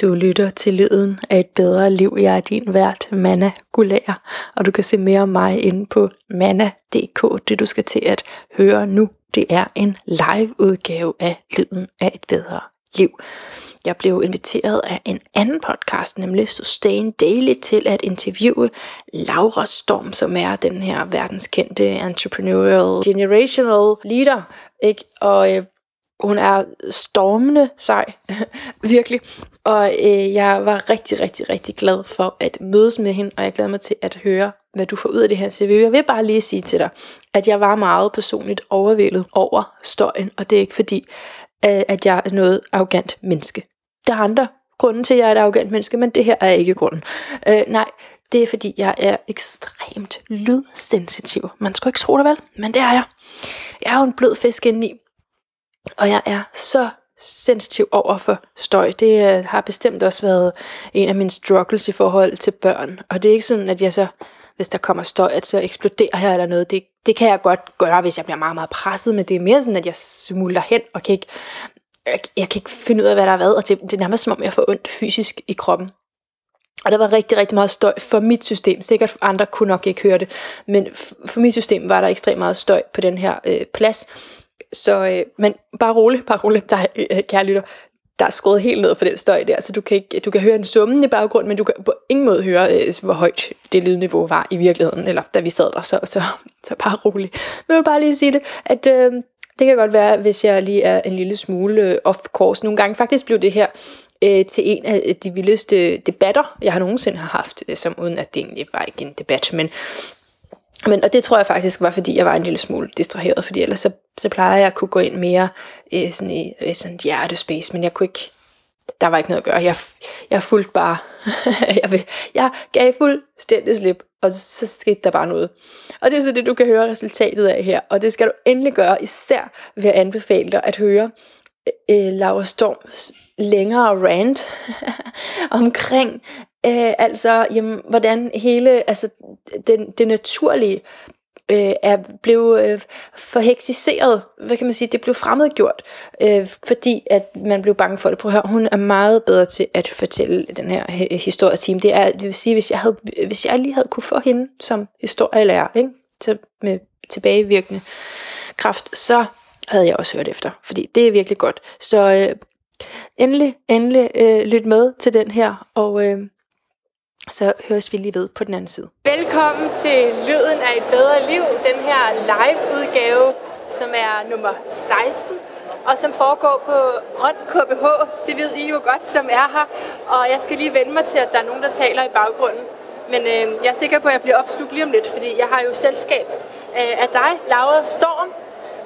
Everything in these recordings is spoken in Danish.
Du lytter til lyden af et bedre liv. Jeg er din vært, Manna Gulær, og du kan se mere om mig inde på manna.dk. Det du skal til at høre nu, det er en live udgave af lyden af et bedre liv. Jeg blev inviteret af en anden podcast, nemlig Sustain Daily, til at interviewe Laura Storm, som er den her verdenskendte entrepreneurial generational leader. Ikke? Og øh, hun er stormende sej, virkelig. Og øh, jeg var rigtig, rigtig, rigtig glad for at mødes med hende, og jeg glæder mig til at høre, hvad du får ud af det her interview. Jeg vil bare lige sige til dig, at jeg var meget personligt overvældet over støjen, og det er ikke fordi, øh, at jeg er noget arrogant menneske. Der er andre grunde til, at jeg er et arrogant menneske, men det her er ikke grunden. Øh, nej, det er fordi, jeg er ekstremt lydsensitiv. Man skulle ikke tro det vel, men det er jeg. Jeg er jo en blød fisk indeni, og jeg er så sensitiv over for støj. Det øh, har bestemt også været en af mine struggles i forhold til børn. Og det er ikke sådan, at jeg så, hvis der kommer støj, at så eksploderer jeg eller noget. Det, det kan jeg godt gøre, hvis jeg bliver meget, meget presset, men det er mere sådan, at jeg smuldrer hen og kan ikke, jeg, jeg kan ikke finde ud af, hvad der er hvad, og det, det er nærmest som om, jeg får ondt fysisk i kroppen. Og der var rigtig, rigtig meget støj for mit system. Sikkert andre kunne nok ikke høre det, men for mit system var der ekstremt meget støj på den her øh, plads. Så, øh, men bare roligt, bare roligt, der, øh, kære lytter. Der er skruet helt ned for den støj der, så du kan, ikke, du kan høre en summen i baggrunden, men du kan på ingen måde høre, øh, hvor højt det lydniveau var i virkeligheden, eller da vi sad der, så, så, så bare roligt. Men jeg vil bare lige sige det, at øh, det kan godt være, hvis jeg lige er en lille smule øh, off course. Nogle gange faktisk blev det her øh, til en af de vildeste debatter, jeg har nogensinde har haft, øh, som uden at det egentlig var ikke en debat, men men, og det tror jeg faktisk var, fordi jeg var en lille smule distraheret, fordi ellers så, så plejer jeg at kunne gå ind mere øh, sådan i øh, sådan hjertespace, men jeg kunne ikke, der var ikke noget at gøre. Jeg, jeg fulgte bare, jeg, jeg gav fuldstændig slip, og så, så skete der bare noget. Og det er så det, du kan høre resultatet af her, og det skal du endelig gøre, især ved at anbefale dig at høre øh, øh Laura Storms længere rant omkring øh, altså jamen, hvordan hele altså den, det naturlige øh, er blev øh, forheksiseret, hvad kan man sige, det blev fremmedgjort, øh, fordi at man blev bange for det. Prøv at høre, hun er meget bedre til at fortælle den her historieteam. Det er, det vil sige, hvis jeg, havde, hvis jeg lige havde kunne få hende som historielærer, ikke? Til, med tilbagevirkende kraft, så havde jeg også hørt efter, fordi det er virkelig godt. Så øh, endelig, endelig øh, lyt med til den her, og øh, så høres vi lige ved på den anden side. Velkommen til Lyden af et bedre liv, den her live-udgave, som er nummer 16, og som foregår på Grøn KBH. Det ved I jo godt, som er her. Og jeg skal lige vende mig til, at der er nogen, der taler i baggrunden. Men øh, jeg er sikker på, at jeg bliver opslugt lige om lidt, fordi jeg har jo selskab øh, af dig, Laura Storm,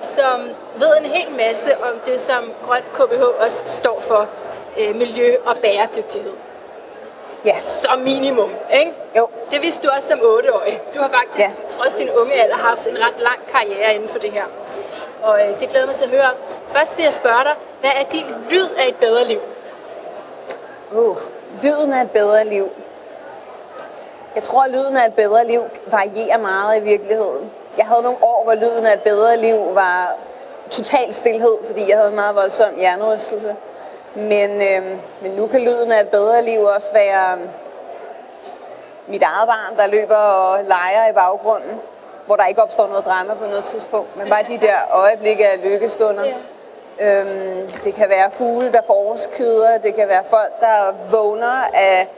som ved en hel masse om det, som Grøn KBH også står for, øh, miljø og bæredygtighed. Ja. Som minimum, ikke? Jo. Det vidste du også som 8-årig. Du har faktisk, ja. trods din unge alder, haft en ret lang karriere inden for det her. Og øh, det glæder mig til at høre. Først vil jeg spørge dig, hvad er din lyd af et bedre liv? Uh, lyden af et bedre liv. Jeg tror, at lyden af et bedre liv varierer meget i virkeligheden. Jeg havde nogle år, hvor lyden af et bedre liv var total stillhed, fordi jeg havde en meget voldsom hjernerystelse. Men, øh, men nu kan lyden af et bedre liv også være mit eget barn, der løber og leger i baggrunden, hvor der ikke opstår noget drama på noget tidspunkt, men bare de der øjeblikke af lykkestunder. Yeah. Øhm, det kan være fugle, der forårskøder, det kan være folk, der vågner af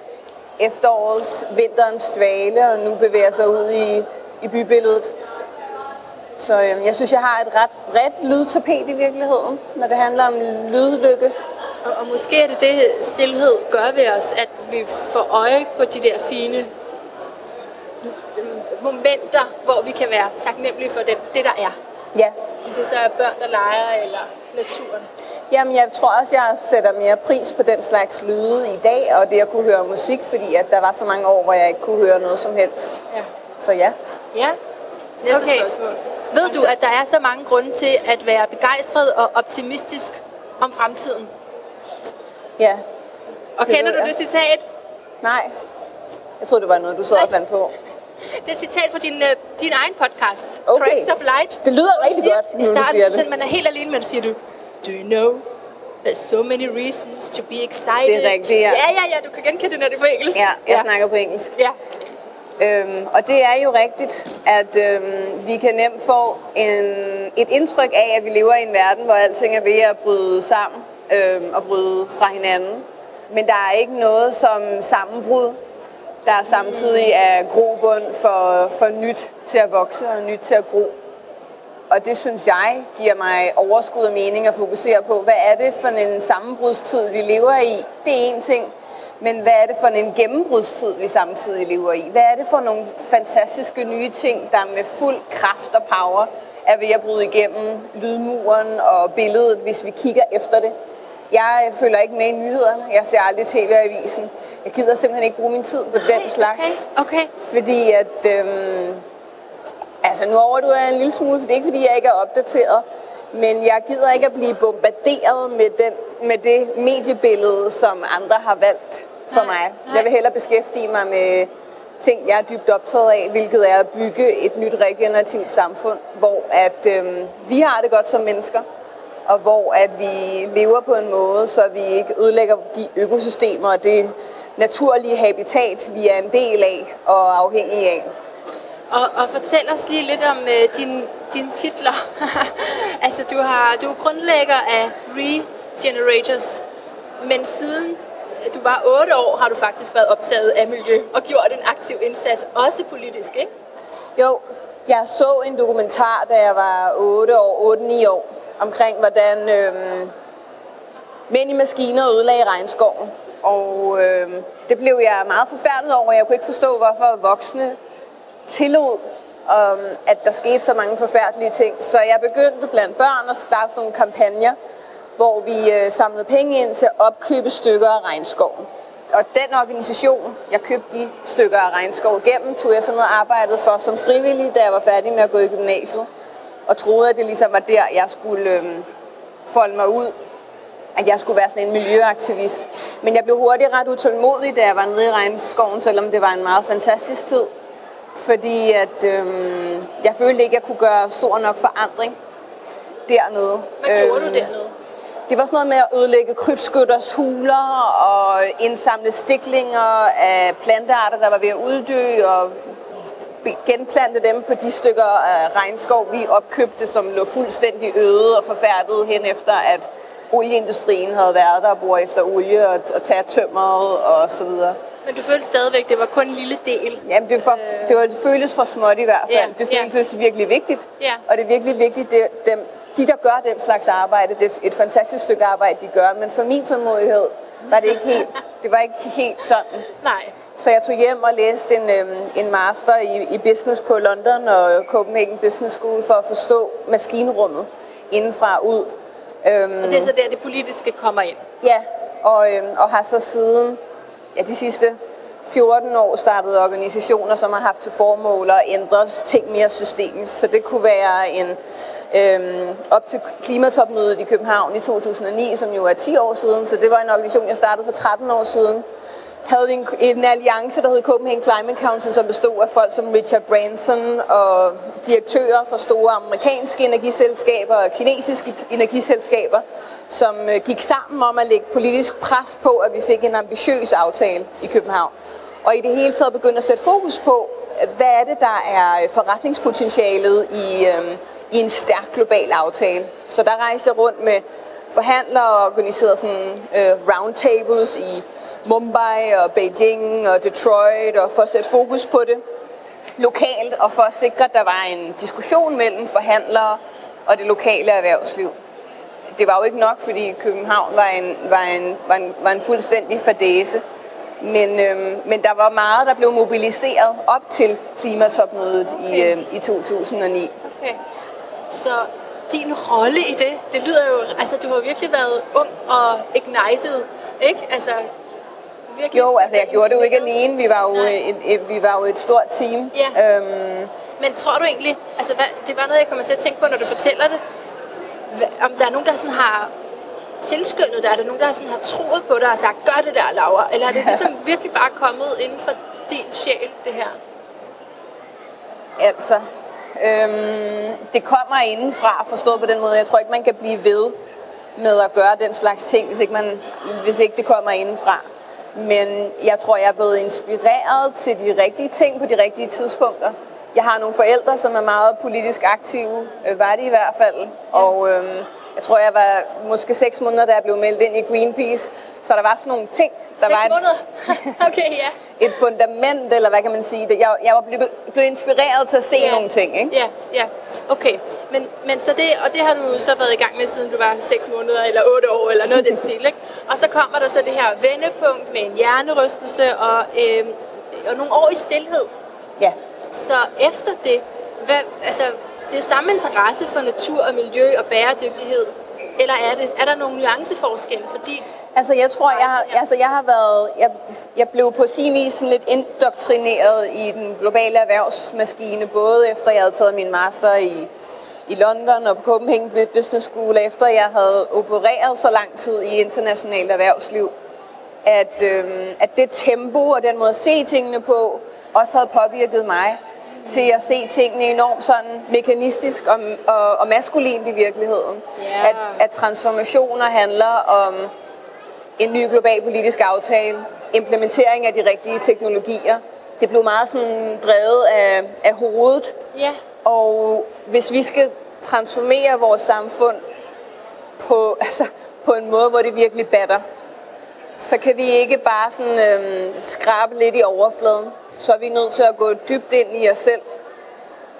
efterårets, vinterens dvale, og nu bevæger sig ud i, i bybilledet. Så øhm, jeg synes, jeg har et ret bredt lydtapet i virkeligheden, når det handler om lydlykke. Og, og måske er det det, stillhed gør ved os, at vi får øje på de der fine momenter, hvor vi kan være taknemmelige for det, det der er. Ja. Om det så er børn, der leger, eller naturen. Jamen, jeg tror også, jeg sætter mere pris på den slags lyde i dag, og det at kunne høre musik, fordi at der var så mange år, hvor jeg ikke kunne høre noget som helst. Ja. Så ja. Ja. Næste okay. spørgsmål. Ved altså, du, at der er så mange grunde til at være begejstret og optimistisk om fremtiden? Ja. Og kender du jeg. det citat? Nej. Jeg troede, det var noget, du så og fandt på. Det er et citat fra din, uh, din egen podcast, Okay. Crates of Light. Det lyder rigtig siger, godt, I starten, du siger, man er helt alene, men siger du, Do you know There's so many reasons to be excited. Det er rigtigt, ja. Ja, ja, ja, du kan genkende det, når det er på engelsk. Ja, jeg ja. snakker på engelsk. Ja. Øhm, og det er jo rigtigt, at øhm, vi kan nemt få en, et indtryk af, at vi lever i en verden, hvor alting er ved at bryde sammen øhm, og bryde fra hinanden. Men der er ikke noget som sammenbrud, der samtidig er grobund for, for nyt til at vokse og nyt til at gro. Og det synes jeg giver mig overskud og mening at fokusere på. Hvad er det for en sammenbrudstid, vi lever i? Det er en ting. Men hvad er det for en gennembrudstid, vi samtidig lever i? Hvad er det for nogle fantastiske nye ting, der med fuld kraft og power er ved at bryde igennem lydmuren og billedet, hvis vi kigger efter det? Jeg følger ikke med i nyhederne. Jeg ser aldrig tv-avisen. Jeg gider simpelthen ikke bruge min tid på den slags. Okay, okay. Fordi at... Øhm, altså nu overdriver jeg en lille smule, for det er ikke fordi, jeg ikke er opdateret. Men jeg gider ikke at blive bombarderet med, den, med det mediebillede, som andre har valgt for Nej, mig. nej. Jeg vil hellere beskæftige mig med ting, jeg er dybt optaget af, hvilket er at bygge et nyt regenerativt samfund, hvor at øhm, vi har det godt som mennesker, og hvor at vi lever på en måde, så vi ikke ødelægger de økosystemer og det naturlige habitat, vi er en del af og afhængige af. Og, og fortæl os lige lidt om øh, din, dine titler. altså, du, har, du er grundlægger af Regenerators, men siden du var 8 år, har du faktisk været optaget af miljø og gjort en aktiv indsats, også politisk, ikke? Jo, jeg så en dokumentar, da jeg var 8 år, 8-9 år, omkring hvordan øh, mænd i maskiner ødelagde regnskoven. Og øh, det blev jeg meget forfærdet over. Jeg kunne ikke forstå, hvorfor voksne tillod, øh, at der skete så mange forfærdelige ting. Så jeg begyndte blandt børn at starte sådan nogle kampagner, hvor vi øh, samlede penge ind til at opkøbe stykker af regnskoven. Og den organisation, jeg købte de stykker af regnskov igennem, tog jeg sådan noget arbejdet for som frivillig, da jeg var færdig med at gå i gymnasiet. Og troede, at det ligesom var der, jeg skulle øhm, folde mig ud. At jeg skulle være sådan en miljøaktivist. Men jeg blev hurtigt ret utålmodig, da jeg var nede i regnskoven, selvom det var en meget fantastisk tid. Fordi at øhm, jeg følte ikke, at jeg kunne gøre stor nok forandring dernede. Hvad gjorde du Øhm, dernede? det var sådan noget med at ødelægge krybskytters huler og indsamle stiklinger af plantearter, der var ved at uddø, og genplante dem på de stykker af regnskov, vi opkøbte, som lå fuldstændig øde og forfærdet hen efter, at olieindustrien havde været der og bor efter olie og, og tage tømmeret og så videre. Men du følte stadigvæk, det var kun en lille del. Jamen, det, for, det, var, det føltes for småt i hvert fald. Ja, det føltes virkelig vigtigt. Ja. Og det er virkelig vigtigt, det, dem, de der gør den slags arbejde, det er et fantastisk stykke arbejde, de gør. Men for min tålmodighed var det ikke helt, det var ikke helt sådan. Nej. Så jeg tog hjem og læste en, øhm, en master i, i business på London og Copenhagen Business School for at forstå maskinrummet indenfra og ud. Øhm, Og det er så der, det politiske kommer ind. Ja, og, øhm, og har så siden ja, de sidste 14 år startet organisationer, som har haft til formål at ændre ting mere systemisk. Så det kunne være en øhm, op til klimatopmødet i København i 2009, som jo er 10 år siden. Så det var en organisation, jeg startede for 13 år siden. Havde en, en alliance, der hed Copenhagen Climate Council, som bestod af folk som Richard Branson og direktører for store amerikanske energiselskaber og kinesiske energiselskaber, som øh, gik sammen om at lægge politisk pres på, at vi fik en ambitiøs aftale i København. Og i det hele taget begyndte at sætte fokus på, hvad er det, der er øh, forretningspotentialet i, øh, i en stærk global aftale. Så der rejste jeg rundt med forhandlere og organiserede sådan, øh, roundtables i Mumbai og Beijing og Detroit og for at sætte fokus på det lokalt og for at sikre, at der var en diskussion mellem forhandlere og det lokale erhvervsliv. Det var jo ikke nok, fordi København var en, var en, var en, var en fuldstændig fadese. Men, øhm, men der var meget, der blev mobiliseret op til klimatopmødet okay. i, Okay. øhm, i 2009. Okay. Så din rolle i det, det lyder jo, altså du har virkelig været ung og ignited, ikke? Altså, virkelig Jo, altså jeg gjorde det jo ikke alene. Vi var jo, et, et, vi var jo et stort team. Ja. Øhm, Men tror du egentlig, altså hvad, det var noget, jeg kommer til at tænke på, når du fortæller det, om der er nogen, der sådan har tilskyndet dig, er der nogen, der sådan har troet på dig og sagt, gør det der, Laura? Eller er det ligesom virkelig bare kommet inden for din sjæl, det her? Altså, øhm, det kommer indenfra, forstået på den måde. Jeg tror ikke, man kan blive ved med at gøre den slags ting, hvis ikke, man, hvis ikke det kommer indenfra. Men jeg tror, jeg er blevet inspireret til de rigtige ting på de rigtige tidspunkter. Jeg har nogle forældre, som er meget politisk aktive, øh, var de i hvert fald. Og øhm, jeg tror, jeg var måske seks måneder, da jeg blev meldt ind i Greenpeace. Så der var sådan nogle ting. Der seks var et, måneder? okay, ja. et fundament, eller hvad kan man sige. Jeg, jeg var blevet, blevet inspireret til at se Ja. nogle ting. Ikke? Ja, ja. Okay. Men, men så det, og det har du så været i gang med, siden du var 6 måneder, eller 8 år, eller noget af den stil, ikke? Og så kommer der så det her vendepunkt med en hjernerystelse og, øh, og nogle år i stillhed. Ja. Så efter det, hvad, altså, det er samme interesse for natur og miljø og bæredygtighed, eller er det? Er der nogle nuanceforskelle? Fordi Altså, jeg tror, jeg, altså, jeg har været... Jeg, jeg blev på sin vis sådan lidt indoktrineret i den globale erhvervsmaskine, både efter jeg havde taget min master i, i London og på Copenhagen Business School, efter jeg havde opereret så lang tid i internationalt erhvervsliv, at, øhm, at det tempo og den måde at se tingene på, også havde påvirket mig til at se tingene enormt sådan mekanistisk og, og, og maskulint i virkeligheden. Ja. At, at transformationer handler om en ny global politisk aftale, implementering af de rigtige teknologier. Det blev meget sådan drevet af, af hovedet, ja, og hvis vi skal transformere vores samfund på, altså, på en måde, hvor det virkelig batter, så kan vi ikke bare sådan, øhm, skrabe lidt i overfladen. Så er vi nødt til at gå dybt ind i os selv.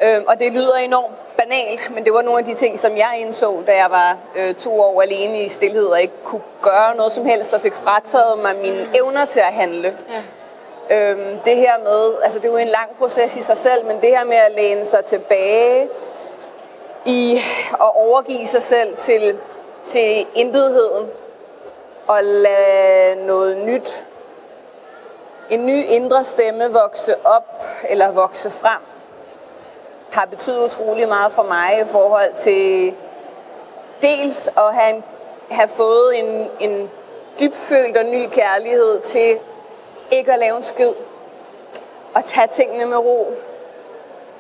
Øhm, og det lyder enormt banalt, men det var nogle af de ting, som jeg indså, da jeg var øh, to år alene i stillhed og ikke kunne gøre noget som helst, og fik frataget mig mine evner til at handle. ja. Øhm, det her med, altså det er jo en lang proces i sig selv, men det her med at læne sig tilbage i at overgive sig selv til, til intetheden og lade noget nyt, en ny indre stemme vokse op eller vokse frem, har betydet utrolig meget for mig i forhold til dels at have, en, have fået en, en dybfølt og ny kærlighed til ikke at lave en skid, og tage tingene med ro,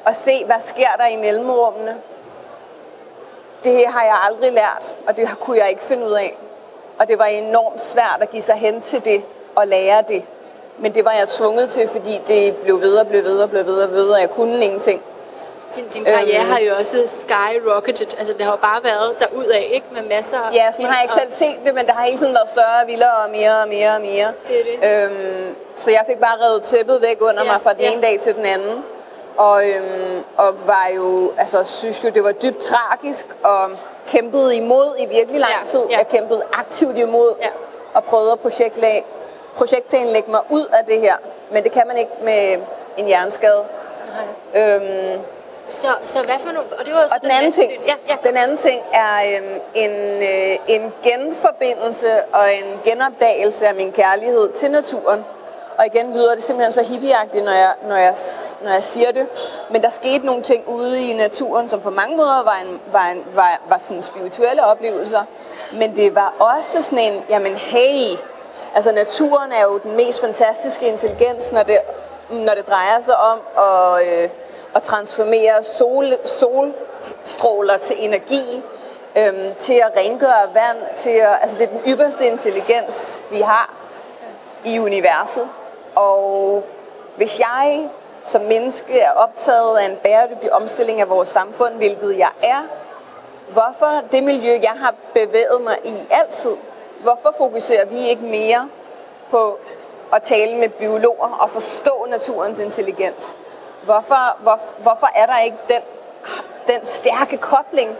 og se, hvad sker der i mellemrummene. Det har jeg aldrig lært, og det kunne jeg ikke finde ud af. Og det var enormt svært at give sig hen til det og lære det. Men det var jeg tvunget til, fordi det blev ved og blev ved og blev ved og ved, og jeg kunne ingenting. Din, din karriere Øhm. har jo også skyrocketed. Altså, det har jo bare været derudad, ikke? Med masser af Ja, sådan har jeg ikke selv set det, men der har hele tiden været større og vildere og mere og mere og mere. Det er det. Øhm, så jeg fik bare revet tæppet væk under Ja, mig fra den ja. ene dag til den anden. Og, øhm, og var jo, altså synes jo, det var dybt tragisk og kæmpede imod i virkelig lang Ja, tid. ja. Jeg kæmpede aktivt imod Ja. og prøvede at projektlag, projektplanlægge mig ud af det her. Men det kan man ikke med en hjerneskade. Nej. Øhm, Så, så hvad for nogle... Og det var også og den anden ting, Ja, ja. den anden ting er øhm, en, øh, en genforbindelse og en genopdagelse af min kærlighed til naturen. Og igen lyder det simpelthen så hippieagtigt, når jeg, når, jeg, når jeg siger det. Men der skete nogle ting ude i naturen, som på mange måder var, en, var, en, var, var sådan spirituelle oplevelser. Men det var også sådan en, jamen hey, altså naturen er jo den mest fantastiske intelligens, når det, når det drejer sig om at, øh, at transformere sol, solstråler til energi, øh, til at rengøre vand, til at, altså det er den ypperste intelligens, vi har i universet. Og hvis jeg som menneske er optaget af en bæredygtig omstilling af vores samfund, hvilket jeg er, hvorfor det miljø, jeg har bevæget mig i altid, hvorfor fokuserer vi ikke mere på at tale med biologer og forstå naturens intelligens? Hvorfor, hvor, hvorfor er der ikke den, den stærke kobling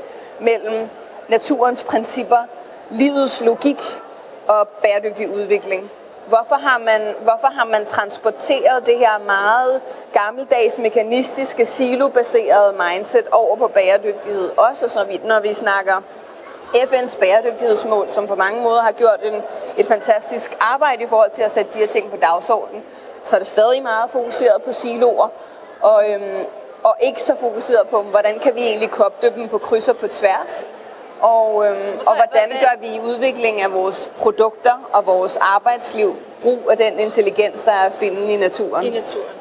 mellem naturens principper, livets logik og bæredygtig udvikling? Hvorfor har, man, hvorfor har man transporteret det her meget gammeldags, mekanistiske, silobaserede mindset over på bæredygtighed? Også når vi, når vi snakker FN's bæredygtighedsmål, som på mange måder har gjort en, et fantastisk arbejde i forhold til at sætte de her ting på dagsordenen, så er det stadig meget fokuseret på siloer, og, øhm, og ikke så fokuseret på, hvordan kan vi egentlig koble dem på kryds og på tværs. Og, øhm, og hvordan gør vi i udviklingen af vores produkter og vores arbejdsliv brug af den intelligens, der er at finde i naturen? i naturen.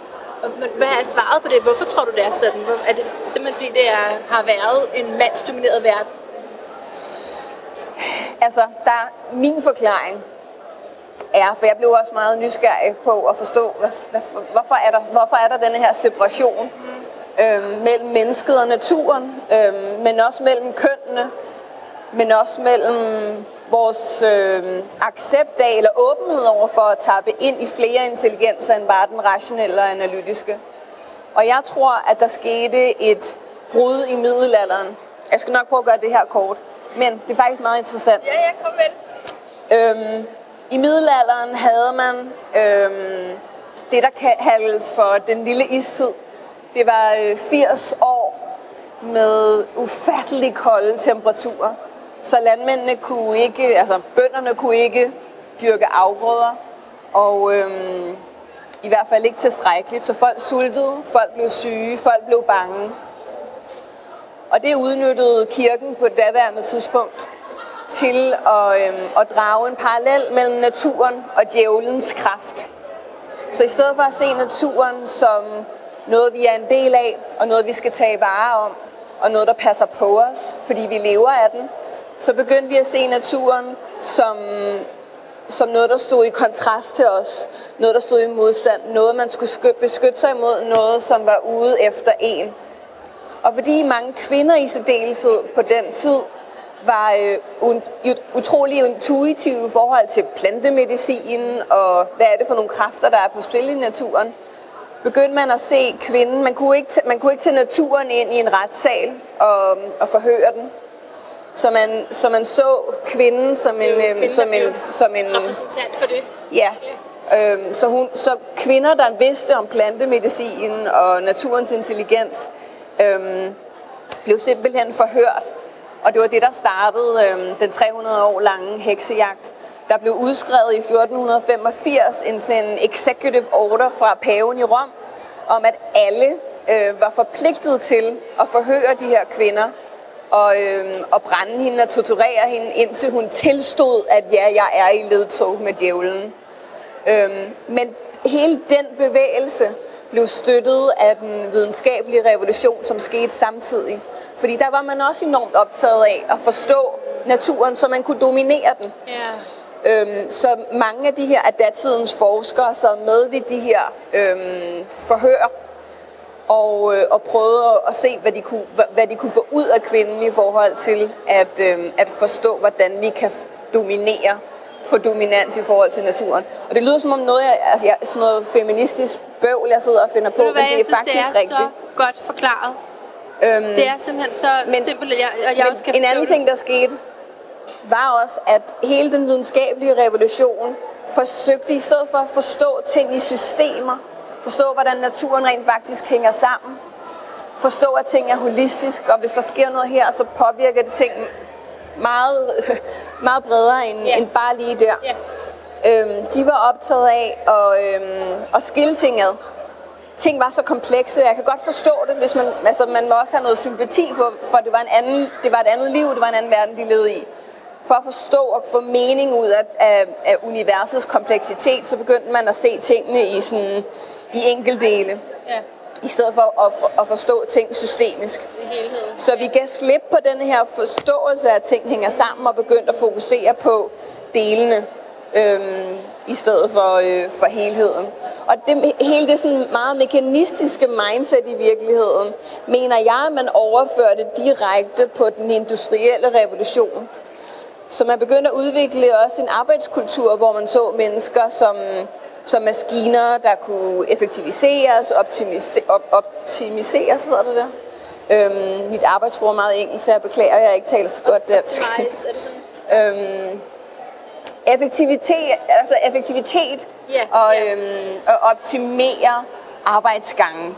Men hvad er svaret på det? Hvorfor tror du, det er sådan? Er det simpelthen fordi, det er, har været en mandsdomineret verden? Altså, der min forklaring er, for jeg blev også meget nysgerrig på at forstå, hvad, hvad, hvorfor, er der, hvorfor er der denne her separation mm. øhm, mellem mennesket og naturen, øhm, men også mellem kønnene, men også mellem vores øh, accept af eller åbenhed over for at tappe ind i flere intelligenser end bare den rationelle og analytiske. Og jeg tror, at der skete et brud i middelalderen. Jeg skal nok prøve at gøre det her kort, men det er faktisk meget interessant. Ja, ja, kom vel. Øhm, I middelalderen havde man øhm, det, der kaldes for den lille istid. Det var øh, 80 år med ufattelig kolde temperaturer. Så landmændene kunne ikke, altså bønderne kunne ikke dyrke afgrøder, og øhm, i hvert fald ikke tilstrækkeligt. Så folk sultede, folk blev syge, folk blev bange. Og det udnyttede kirken på et daværende tidspunkt til at, øhm, at drage en parallel mellem naturen og djævelens kraft. Så i stedet for at se naturen som noget, vi er en del af, og noget, vi skal tage vare om, og noget, der passer på os, fordi vi lever af den, så begyndte vi at se naturen som, som noget, der stod i kontrast til os. Noget, der stod i modstand. Noget, man skulle beskytte sig imod. Noget, som var ude efter en. Og fordi mange kvinder i særdeleshed på den tid var øh, utrolig intuitive i forhold til plantemedicin og hvad er det for nogle kræfter, der er på spil i naturen, begyndte man at se kvinden. Man kunne ikke, man kunne ikke tage naturen ind i en retssal og, og forhøre den. Så man, så man så kvinden som en, øhm, som en, som en repræsentant for det. Ja. Øhm, så, hun, så kvinder, der vidste om plantemedicin og naturens intelligens, øhm, blev simpelthen forhørt. Og det var det, der startede øhm, den 300 år lange heksejagt. Der blev udskrevet i 1485 en sådan en executive order fra paven i Rom, om at alle øh, var forpligtet til at forhøre de her kvinder og, øh, og brænde hende og torturere hende, indtil hun tilstod, at ja, jeg er i ledtog med djævlen. Øh, men hele den bevægelse blev støttet af den videnskabelige revolution, som skete samtidig. Fordi der var man også enormt optaget af at forstå naturen, så man kunne dominere den. Yeah. Øhm, så mange af de her af datidens forskere sad med ved de her øhm, forhør og, øh, og prøvede at se, hvad de, kunne, hvad de kunne få ud af kvinden i forhold til at, øh, at forstå, hvordan vi kan dominere få dominans i forhold til naturen. Og det lyder som om noget, jeg, altså, jeg, sådan noget feministisk bøvl, jeg sidder og finder på, men det er synes, faktisk det er rigtigt. så godt forklaret. Øhm, det er simpelthen så men, simpelt, at jeg, at jeg men også kan En anden det. ting, der skete, var også, at hele den videnskabelige revolution forsøgte, i stedet for at forstå ting i systemer, Forstå, hvordan naturen rent faktisk hænger sammen. Forstå, at ting er holistisk, og hvis der sker noget her, så påvirker det ting meget, meget bredere end, yeah. end bare lige der. Yeah. Øhm, de var optaget af at, øhm, at skille ting ad. Ting var så komplekse, jeg kan godt forstå det, hvis man, altså man må også have noget sympati for, for det var, en anden, det var et andet liv, det var en anden verden, de levede i. For at forstå og få mening ud af, af, af universets kompleksitet, så begyndte man at se tingene i sådan i enkeltdele. Ja. I stedet for at, for, at forstå ting systemisk. Så vi kan slippe på den her forståelse af, at ting hænger sammen og begynde at fokusere på delene. Øhm, i stedet for, øh, for helheden. Og det, hele det sådan meget mekanistiske mindset i virkeligheden, mener jeg, at man overførte direkte på den industrielle revolution. Så man begyndte at udvikle også en arbejdskultur, hvor man så mennesker som som maskiner, der kunne effektiviseres, optimise, op, optimiseres, hedder det der. Øhm, mit arbejdsbrug er meget engelsk, så jeg beklager, at jeg ikke taler så godt dansk. Optimize, er det sådan? øhm, effektivitet, altså effektivitet yeah, og, yeah. Øhm, og optimere arbejdsgangen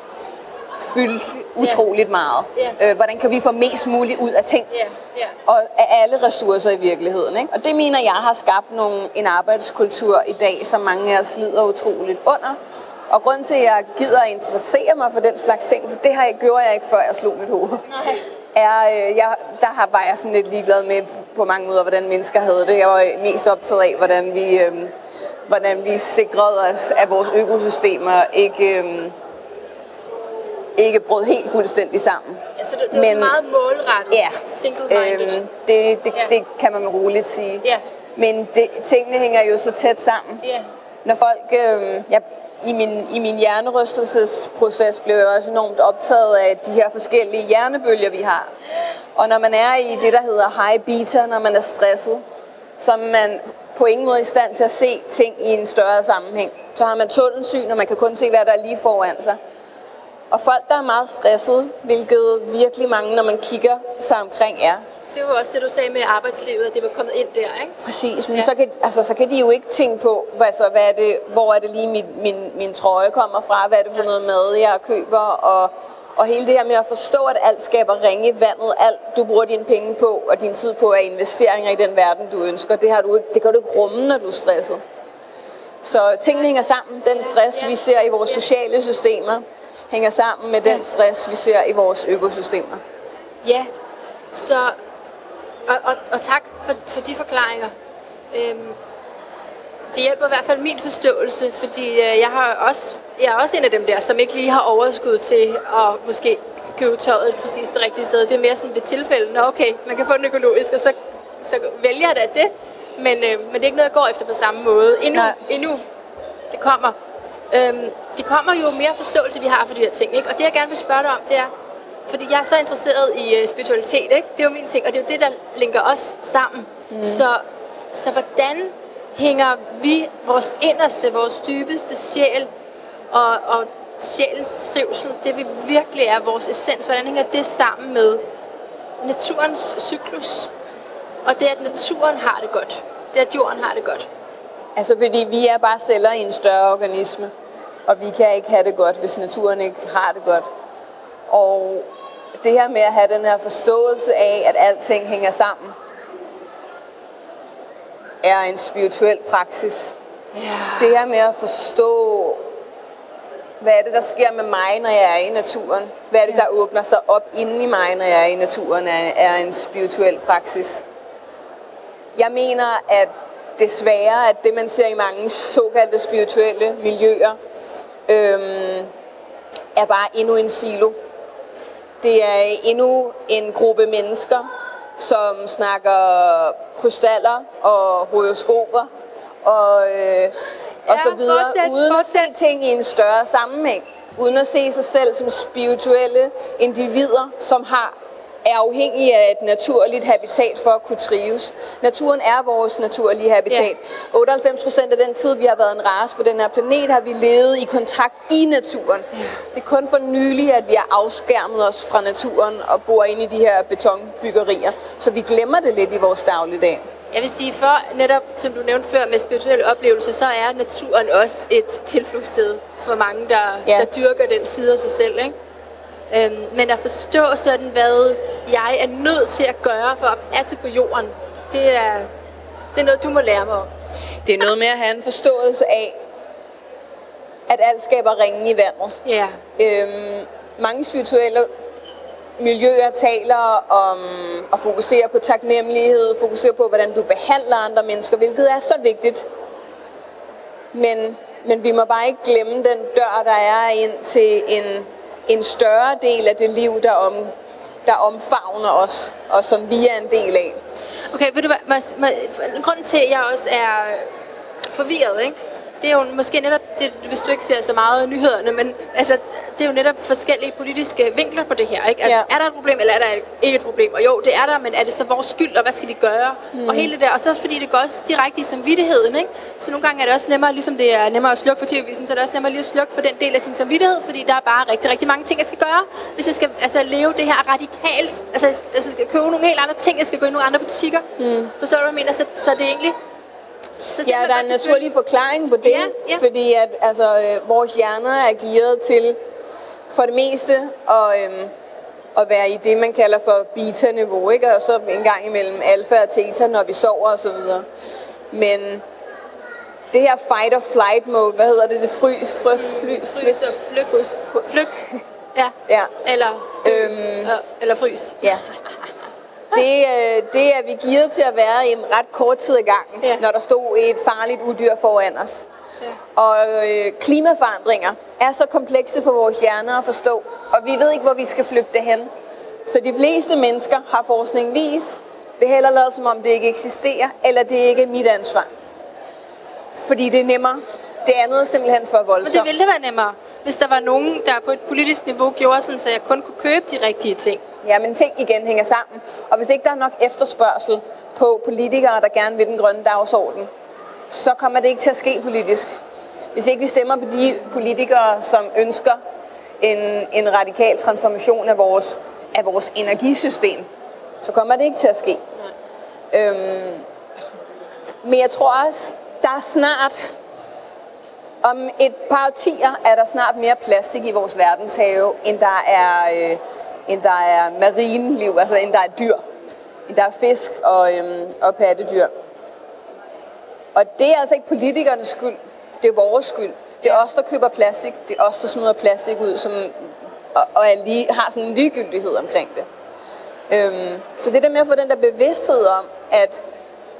fyldt utroligt meget. Yeah. Øh, hvordan kan vi få mest muligt ud af ting? Yeah. Yeah. Og af alle ressourcer i virkeligheden. Ikke? Og det mener jeg har skabt nogle, en arbejdskultur i dag, som mange af os lider utroligt under. Og grund til, at jeg gider at interessere mig for den slags ting, for det har jeg, gjorde jeg ikke, før jeg slog mit hoved. Nej. Er, øh, jeg, der har, var jeg sådan lidt ligeglad med på mange måder, hvordan mennesker havde det. Jeg var mest optaget af, hvordan vi, øh, hvordan vi sikrede os, at vores økosystemer ikke... Øh, ikke brød helt fuldstændig sammen. Ja, så det, det Men, var meget målrettet. Ja. Single-minded. Øhm, det, det, ja. det kan man roligt sige. Ja. Men det, tingene hænger jo så tæt sammen. Ja. Når folk... Øh, jeg, i min, I min hjernerystelsesproces blev jeg også enormt optaget af de her forskellige hjernebølger, vi har. Og når man er i det, der hedder high beta, når man er stresset, så er man på ingen måde i stand til at se ting i en større sammenhæng. Så har man tunnelsyn, og man kan kun se, hvad der er lige foran sig. Og folk, der er meget stressede, hvilket virkelig mange, når man kigger sig omkring, er, det var også det, du sagde med arbejdslivet, at det var kommet ind der, ikke? Præcis, men ja. så, kan, altså, så kan de jo ikke tænke på, hvad, så, hvad er det, hvor er det lige min, min, min trøje kommer fra, hvad er det for noget mad, jeg køber, og, og hele det her med at forstå, at alt skaber ringe i vandet, alt du bruger dine penge på, og din tid på, er investeringer i den verden, du ønsker, det, har du ikke, det kan du ikke rumme, når du er stresset. Så tingene hænger sammen. Den stress, vi ser i vores sociale systemer, hænger sammen med den stress, vi ser i vores økosystemer. Ja, så og, og, og tak for, for de forklaringer. Øhm, det hjælper i hvert fald min forståelse, fordi øh, jeg, har også, jeg er også en af dem der, som ikke lige har overskud til at måske købe tøjet præcis det rigtige sted. Det er mere sådan ved tilfælde, Nå, okay, man kan få den økologisk, og så, så vælger jeg da det. Men, øh, men det er ikke noget, jeg går efter på samme måde. Endnu, Nej. endnu. Det kommer. Øhm, det kommer jo mere forståelse, vi har for de her ting. Ikke? Og det, jeg gerne vil spørge dig om, det er, fordi jeg er så interesseret i uh, spiritualitet, ikke? Det er jo min ting, og det er jo det, der linker os sammen. Mm. Så, så hvordan hænger vi vores inderste, vores dybeste sjæl og, og sjælens trivsel, det vi virkelig er, vores essens, hvordan hænger det sammen med naturens cyklus? Og det, at naturen har det godt. Det, at jorden har det godt. Altså, fordi vi er bare celler i en større organisme. Og vi kan ikke have det godt, hvis naturen ikke har det godt. Og det her med at have den her forståelse af, at alting hænger sammen, er en spirituel praksis. Yeah. Det her med at forstå, hvad er det, der sker med mig, når jeg er i naturen? Hvad er det, der åbner sig op inde i mig, når jeg er i naturen, er, er en spirituel praksis. Jeg mener, at desværre, at det man ser i mange såkaldte spirituelle miljøer, øhm, er bare endnu en silo. Det er endnu en gruppe mennesker, som snakker krystaller og horoskoper og, øh, og ja, så videre, fortsæt, uden fortsæt. at se ting i en større sammenhæng. Uden at se sig selv som spirituelle individer, som har er afhængige af et naturligt habitat for at kunne trives. Naturen er vores naturlige habitat. Ja. 98 procent af den tid, vi har været en race på den her planet, har vi levet i kontakt i naturen. Ja. Det er kun for nylig, at vi har afskærmet os fra naturen og bor inde i de her betonbyggerier. Så vi glemmer det lidt i vores dagligdag. Jeg vil sige, for netop, som du nævnte før, med spirituelle oplevelser, så er naturen også et tilflugtssted for mange, der, ja. der dyrker den side af sig selv. Ikke? Øhm, men at forstå sådan, hvad jeg er nødt til at gøre for at passe på jorden, det er, det er noget, du må lære mig om. Det er noget med at have en forståelse af, at alt skaber ringen i vandet. Ja. Øhm, mange spirituelle miljøer taler om at fokusere på taknemmelighed, fokusere på, hvordan du behandler andre mennesker, hvilket er så vigtigt. Men, men vi må bare ikke glemme den dør, der er ind til en en større del af det liv, der, om, der omfavner os, og som vi er en del af. Okay, ved du hvad, grunden til, at jeg også er forvirret, ikke? Det er jo måske netop, det, hvis du ikke ser så meget nyhederne, men altså, det er jo netop forskellige politiske vinkler på det her. Ikke? Altså, ja. Er der et problem, eller er der ikke et problem? Og jo, det er der, men er det så vores skyld, og hvad skal vi gøre? Mm. Og hele det der. Og så også fordi det går også direkte i samvittigheden. Ikke? Så nogle gange er det også nemmere, ligesom det er nemmere at slukke for tv-visen, så er det også nemmere lige at slukke for den del af sin samvittighed, fordi der er bare rigtig, rigtig mange ting, jeg skal gøre, hvis jeg skal altså, leve det her radikalt. Altså, jeg skal, altså, jeg skal købe nogle helt andre ting, jeg skal gå i nogle andre butikker. Mm. Forstår du, hvad jeg mener? Så, så det er egentlig så ja, der er en naturlig forklaring på det, ja, ja. fordi at altså, øh, vores hjerner er gearet til for det meste at, øh, at være i det, man kalder for beta-niveau, ikke? og så en gang imellem alfa og theta, når vi sover osv. Men det her fight or flight mode, hvad hedder det? Det fry, fry, fly, flygt, flygt, flygt, ja. ja. Eller, øhm, eller frys. Ja. Det, øh, det er vi givet til at være i en ret kort tid ad gangen, ja. når der stod et farligt udyr foran os. Ja. Og øh, klimaforandringer er så komplekse for vores hjerner at forstå, og vi ved ikke, hvor vi skal flygte hen. Så de fleste mennesker har forskning vis, vil hellere lade som om det ikke eksisterer, eller det ikke er mit ansvar. Fordi det er nemmere. Det andet er simpelthen for Men det voldsomt. ville være nemmere, hvis der var nogen, der på et politisk niveau gjorde sådan, så jeg kun kunne købe de rigtige ting. Ja, men ting igen hænger sammen. Og hvis ikke der er nok efterspørgsel på politikere, der gerne vil den grønne dagsorden, så kommer det ikke til at ske politisk. Hvis ikke vi stemmer på de politikere, som ønsker en, en radikal transformation af vores, af vores energisystem, så kommer det ikke til at ske. Øhm, men jeg tror også, der er snart, om et par årtier, er der snart mere plastik i vores verdenshave, end der er, øh, end der er marineliv, altså end der er dyr. End der er fisk og, øhm, og pattedyr. Og det er altså ikke politikernes skyld. Det er vores skyld. Det er os, der køber plastik. Det er os, der smider plastik ud, som, og, og er lige, har sådan en ligegyldighed omkring det. Øhm, så det der med at få den der bevidsthed om, at,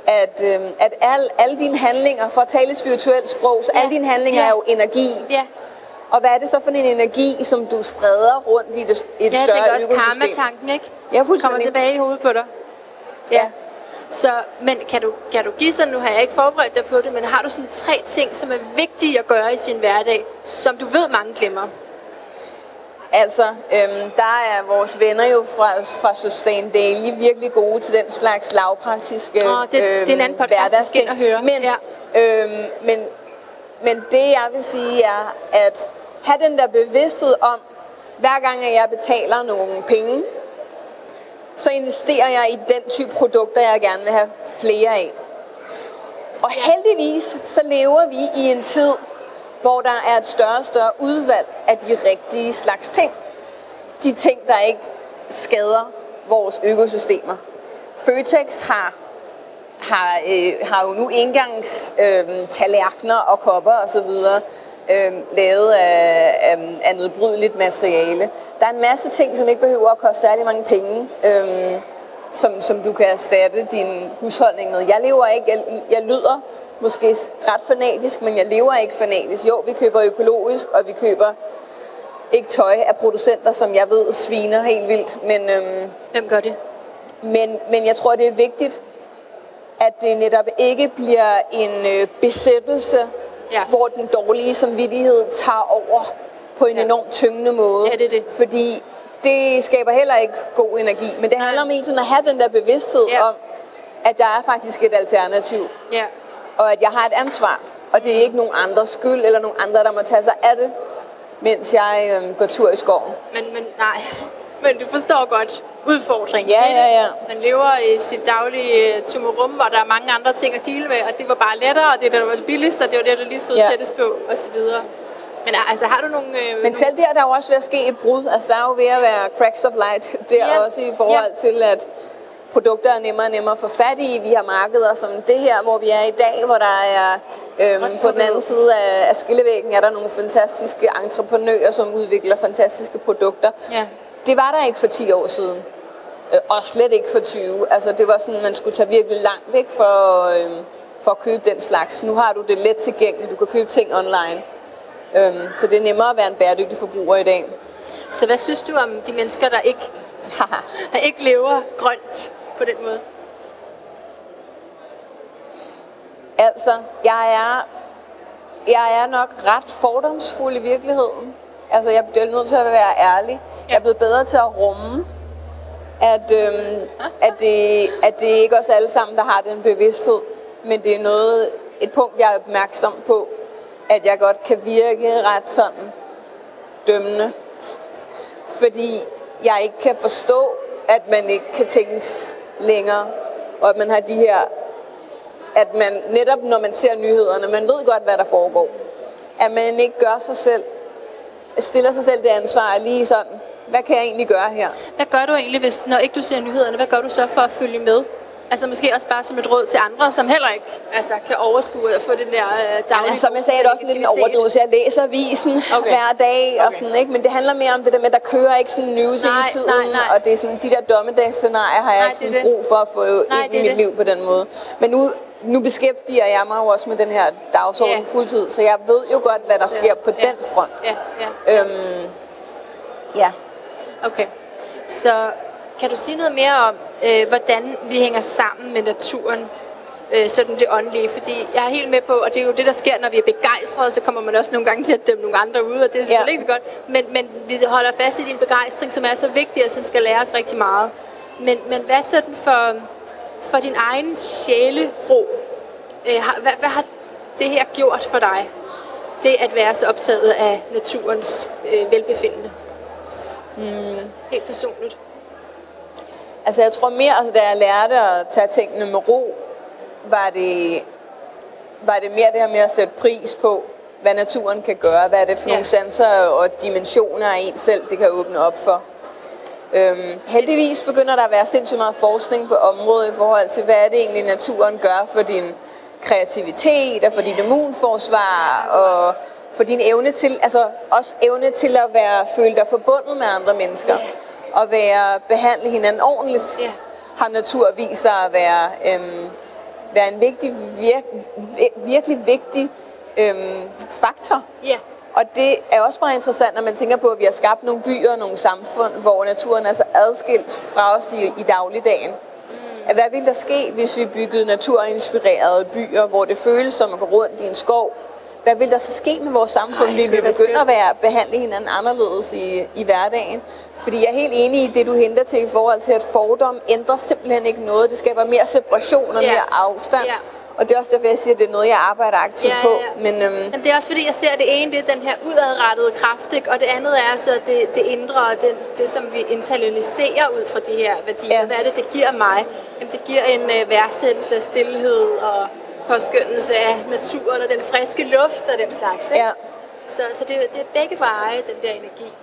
at, øhm, at al, alle dine handlinger, for at tale et spirituelt sprog, så Ja. alle dine handlinger Ja. er jo energi. Ja, Og hvad er det så for en energi, som du spreder rundt i det, i et jeg større tænker også økosystem? karma-tanken, ikke? Ja, Kommer fuldstændig. tilbage i hovedet på dig. Ja. Ja. Så, men kan du, kan du give sådan, nu har jeg ikke forberedt dig på det, men har du sådan tre ting, som er vigtige at gøre i sin hverdag, som du ved, mange glemmer? Altså, øhm, der er vores venner jo fra, fra Sustain Daily virkelig gode til den slags lavpraktiske Åh, det- det er en anden podcast, høre. Men, Ja. øhm, men, men det jeg vil sige er, at have den der bevidsthed om, hver gang jeg betaler nogle penge, så investerer jeg i den type produkter, jeg gerne vil have flere af. Og heldigvis så lever vi i en tid, hvor der er et større og større udvalg af de rigtige slags ting. De ting, der ikke skader vores økosystemer. Føtex har, har, øh, har jo nu engangs øh, tallerkener og kopper osv. Øh, lavet af, af, af nedbrydeligt materiale. Der er en masse ting, som ikke behøver at koste særlig mange penge. Øh, som, som du kan erstatte din husholdning med. Jeg lever ikke, jeg, jeg lyder måske ret fanatisk, men jeg lever ikke fanatisk. Jo, vi køber økologisk, og vi køber ikke tøj af producenter, som jeg ved sviner helt vildt. Men, øhm, Hvem gør det? men, men jeg tror, det er vigtigt, at det netop ikke bliver en øh, besættelse, Ja. hvor den dårlige samvittighed tager over på en Ja. enormt tyngende måde. Ja, det er det. Fordi det skaber heller ikke god energi. Men det handler om hele tiden at have den der bevidsthed Ja. om, at der er faktisk et alternativ, Ja. Og at jeg har et ansvar. Og det er ikke nogen andres skyld, eller nogen andre, der må tage sig af det, mens jeg øh, går tur i skoven. Men, men nej, men du forstår godt udfordringen. Ja, ja, ja. Man lever i sit daglige øh, tumurum, hvor der er mange andre ting at deale med, og det var bare lettere, og det der var billigst, og det var det, der lige stod Ja. tættest på, og så videre. Men altså, har du nogle... Øh, Men selv der, der er jo også ved at ske et brud. Altså, der er jo ved at være cracks of light der Ja. også i forhold Ja. til, at produkter er nemmere og nemmere at få fat i. Vi har markeder som det her, hvor vi er i dag, hvor der er øhm, på den anden side af, af skillevæggen er der nogle fantastiske entreprenører, som udvikler fantastiske produkter. Ja. Det var der ikke for 10 år siden. Øh, og slet ikke for 20. Altså, det var sådan, man skulle tage virkelig langt ikke, for, øhm, for at købe den slags. Nu har du det let tilgængeligt. Du kan købe ting online. Øhm, så det er nemmere at være en bæredygtig forbruger i dag. Så hvad synes du om de mennesker, der ikke, ikke lever grønt på den måde? altså, jeg er, jeg er nok ret fordomsfuld i virkeligheden. Altså, jeg bliver nødt til at være ærlig. Jeg er blevet bedre til at rumme, at, øhm, at, det, at det ikke os alle sammen, der har den bevidsthed. Men det er noget, et punkt, jeg er opmærksom på, at jeg godt kan virke ret sådan dømmende. Fordi jeg ikke kan forstå, at man ikke kan tænkes længere, og at man har de her at man netop når man ser nyhederne, man ved godt, hvad der foregår, at man ikke gør sig selv, stiller sig selv det ansvar lige sådan, hvad kan jeg egentlig gøre her? Hvad gør du egentlig, hvis, når ikke du ser nyhederne, hvad gør du så for at følge med? Altså måske også bare som et råd til andre, som heller ikke altså, kan overskue at få den der øh, daglige Ja, som jeg sagde, er det også lidt en overdrivelse. Jeg læser avisen Okay. hver dag, og Okay. sådan, ikke? men det handler mere om det der med, at der kører ikke sådan news Nej, hele tiden, nej, nej. og det er sådan, de der dommedagsscenarier har jeg Nej, ikke er sådan brug for at få Nej, ind i er mit det. liv på den måde. Men nu, nu beskæftiger jeg mig jo også med den her dagsorden Ja. fuldtid, så jeg ved jo godt, hvad der sker på Ja. den front. Ja, ja. Øhm, ja. Okay. Så kan du sige noget mere om, øh, hvordan vi hænger sammen med naturen, øh, sådan det åndelige? Fordi jeg er helt med på, og det er jo det, der sker, når vi er begejstrede, så kommer man også nogle gange til at dømme nogle andre ud, og det er selvfølgelig ja. ikke så godt. Men, men vi holder fast i din begejstring, som er så vigtig, og som skal lære os rigtig meget. Men, men hvad sådan for, for din egen sjælero? Øh, hvad, hvad har det her gjort for dig? Det at være så optaget af naturens øh, velbefindende? Mm. Helt personligt. Altså jeg tror mere, altså, da jeg lærte at tage tingene med ro, var det, var det mere det her med at sætte pris på, hvad naturen kan gøre, hvad er det for ja. nogle sanser og dimensioner af en selv, det kan åbne op for. Øhm, heldigvis begynder der at være sindssygt meget forskning på området i forhold til, hvad er det egentlig naturen gør for din kreativitet og for dit immunforsvar og for din evne til, altså også evne til at være føle dig forbundet med andre mennesker og være behandle hinanden ordentligt, har natur vist sig at være, øhm, være en vigtig, virk, virkelig vigtig øhm, faktor. Yeah. Og det er også meget interessant, når man tænker på, at vi har skabt nogle byer og nogle samfund, hvor naturen er så adskilt fra os i, i dagligdagen. Mm. Hvad ville der ske, hvis vi byggede naturinspirerede byer, hvor det føles som at gå rundt i en skov? Hvad vil der så ske med vores samfund? Vil vi begynde at være, behandle hinanden anderledes i, i hverdagen? Fordi jeg er helt enig i det, du henter til i forhold til, at fordom ændrer simpelthen ikke noget. Det skaber mere separation og yeah. mere afstand. Yeah. Og det er også derfor, jeg siger, at det er noget, jeg arbejder aktivt ja, ja, ja. på. Men, øhm, Jamen, det er også fordi, jeg ser, at det ene det er den her udadrettede kraft, ikke? og det andet er altså det, det indre, og det, det, som vi internaliserer ud fra de her værdier. Ja. Hvad er det, det giver mig? Jamen, det giver en øh, værdsættelse af stillhed og påskyndelse af naturen og den friske luft og den slags. Ikke? Ja. Så, så det, det er begge veje, den der energi.